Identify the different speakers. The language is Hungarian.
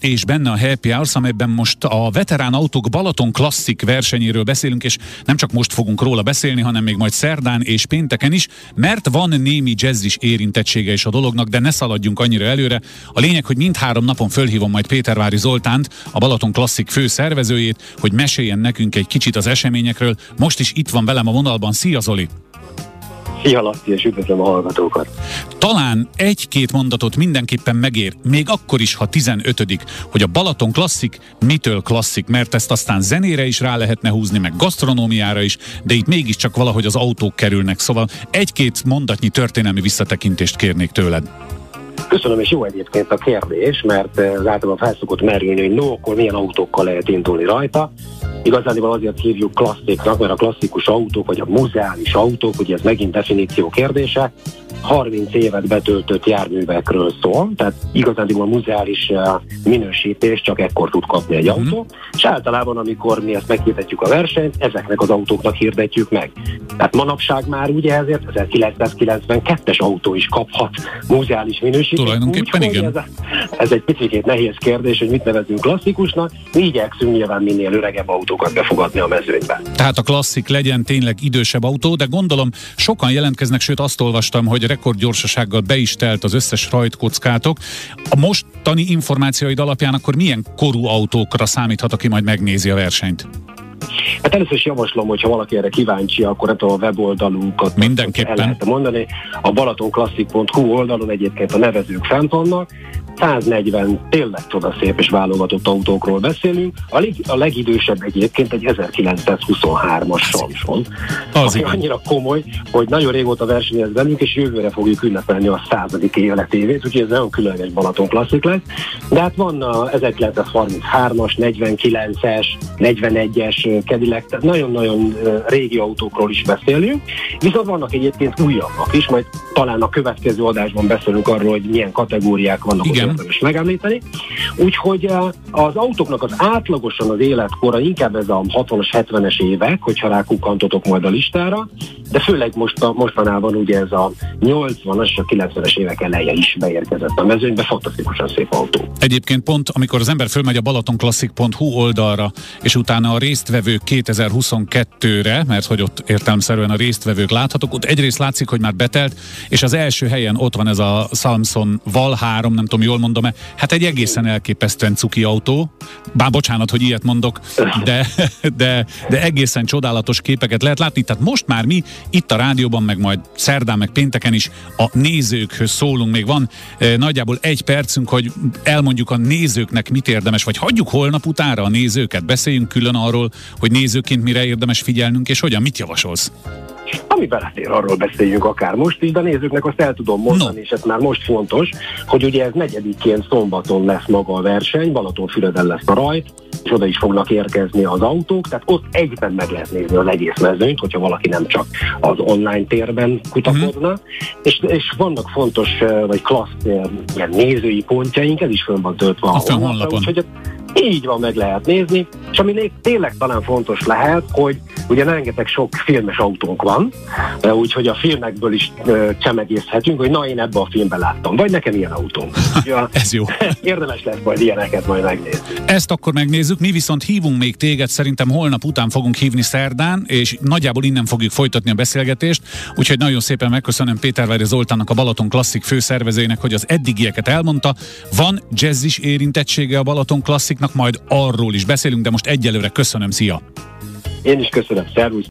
Speaker 1: és benne a Happy Hours, amelyben most a veterán autók Balaton klasszik versenyéről beszélünk, és nem csak most fogunk róla beszélni, hanem még majd szerdán és pénteken is, mert van némi jazzis érintettsége is a dolognak, de ne szaladjunk annyira előre. A lényeg, hogy mindhárom napon fölhívom majd Pétervári Zoltánt, a Balaton klasszik fő szervezőjét, hogy meséljen nekünk egy kicsit az eseményekről. Most is itt van velem a vonalban. Szia Zoli!
Speaker 2: Szia Laci, és üdvözlöm a hallgatókat!
Speaker 1: Talán egy-két mondatot mindenképpen megér, még akkor is, ha 15 hogy a Balaton klasszik, mitől klasszik, mert ezt aztán zenére is rá lehetne húzni, meg gasztronómiára is, de itt mégiscsak valahogy az autók kerülnek, szóval egy-két mondatnyi történelmi visszatekintést kérnék tőled.
Speaker 2: Köszönöm, és jó egyébként a kérdés, mert az általában felszokott merülni, hogy no, akkor milyen autókkal lehet indulni rajta. Igazán azért hívjuk klassziknak, mert a klasszikus autók, vagy a muzeális autók, ugye ez megint definíció kérdése, 30 évet betöltött járművekről szól, tehát igazán a muzeális eh, minősítés csak ekkor tud kapni egy mm-hmm. autó, és általában, amikor mi ezt meghirdetjük a versenyt, ezeknek az autóknak hirdetjük meg. Tehát manapság már ugye ezért 1992-es autó is kaphat muzeális minősítést.
Speaker 1: Tulajdonképpen úgy, igen.
Speaker 2: Ez, ez egy picit nehéz kérdés, hogy mit nevezünk klasszikusnak, mi igyekszünk nyilván minél öregebb autókat befogadni a mezőnybe.
Speaker 1: Tehát a klasszik legyen tényleg idősebb autó, de gondolom sokan jelentkeznek, sőt azt olvastam, hogy rekordgyorsasággal be is telt az összes rajtkockátok. A mostani információid alapján akkor milyen korú autókra számíthat, aki majd megnézi a versenyt?
Speaker 2: Hát először is javaslom, hogy ha valaki erre kíváncsi, akkor a weboldalunkat
Speaker 1: Mindenképpen. el
Speaker 2: lehet mondani. A balatonklasszik.hu oldalon egyébként a nevezők fent vannak, 140 tényleg csodaszép és válogatott autókról beszélünk. A, leg, a legidősebb egyébként egy 1923-as Samson. Az ami annyira komoly, hogy nagyon régóta versenyez velünk, és jövőre fogjuk ünnepelni a századik életévét, úgyhogy ez nagyon különleges Balaton klasszik lesz. De hát van a 1933-as, 49-es, 41-es Cadillac, tehát nagyon-nagyon régi autókról is beszélünk. Viszont vannak egyébként újabbak is, majd talán a következő adásban beszélünk arról, hogy milyen kategóriák vannak Igen érdemes megemlíteni. Úgyhogy eh, az autóknak az átlagosan az életkora inkább ez a 60-as, 70-es évek, hogyha rákukantotok majd a listára, de főleg most a, mostanában ugye ez a 80-as, a 90-es évek eleje is beérkezett a mezőnybe, fantasztikusan szép autó.
Speaker 1: Egyébként pont, amikor az ember fölmegy a balatonklasszik.hu oldalra, és utána a résztvevők 2022-re, mert hogy ott értelmszerűen a résztvevők láthatók, ott egyrészt látszik, hogy már betelt, és az első helyen ott van ez a Samson Val 3, nem tudom, jól mondom-e? Hát egy egészen elképesztően cuki autó. Bár bocsánat, hogy ilyet mondok, de, de, de egészen csodálatos képeket lehet látni. Tehát most már mi itt a rádióban, meg majd szerdán, meg pénteken is a nézőkhöz szólunk. Még van e, nagyjából egy percünk, hogy elmondjuk a nézőknek mit érdemes, vagy hagyjuk holnap utára a nézőket, beszéljünk külön arról, hogy nézőként mire érdemes figyelnünk, és hogyan, mit javasolsz?
Speaker 2: Ami belefér, arról beszéljünk akár most is, de nézőknek azt el tudom mondani, no. és ez már most fontos, hogy ugye ez negyedikén szombaton lesz maga a verseny, Balatonfüreden lesz a rajt, és oda is fognak érkezni az autók, tehát ott egyben meg lehet nézni az egész mezőnyt, hogyha valaki nem csak az online térben kutakodna, mm-hmm. és, és vannak fontos, vagy klassz ilyen nézői pontjaink, ez is fönn van töltve a,
Speaker 1: a honlapon. Úgyhogy
Speaker 2: így van, meg lehet nézni, és ami még tényleg talán fontos lehet, hogy ugye rengeteg sok filmes autónk van, úgyhogy a filmekből is csemegészhetünk, hogy na én ebbe a filmben láttam, vagy nekem ilyen autóm.
Speaker 1: Ja, Ez jó.
Speaker 2: Érdemes lesz majd ilyeneket majd megnézni.
Speaker 1: Ezt akkor megnézzük, mi viszont hívunk még téged, szerintem holnap után fogunk hívni szerdán, és nagyjából innen fogjuk folytatni a beszélgetést, úgyhogy nagyon szépen megköszönöm Péter Zoltánnak, a Balaton Klasszik főszervezőjének, hogy az eddigieket elmondta. Van jazzis érintettsége a Balaton Klassziknak, majd arról is beszélünk, de most egyelőre köszönöm, szia!
Speaker 2: Én is köszönöm, szervusz!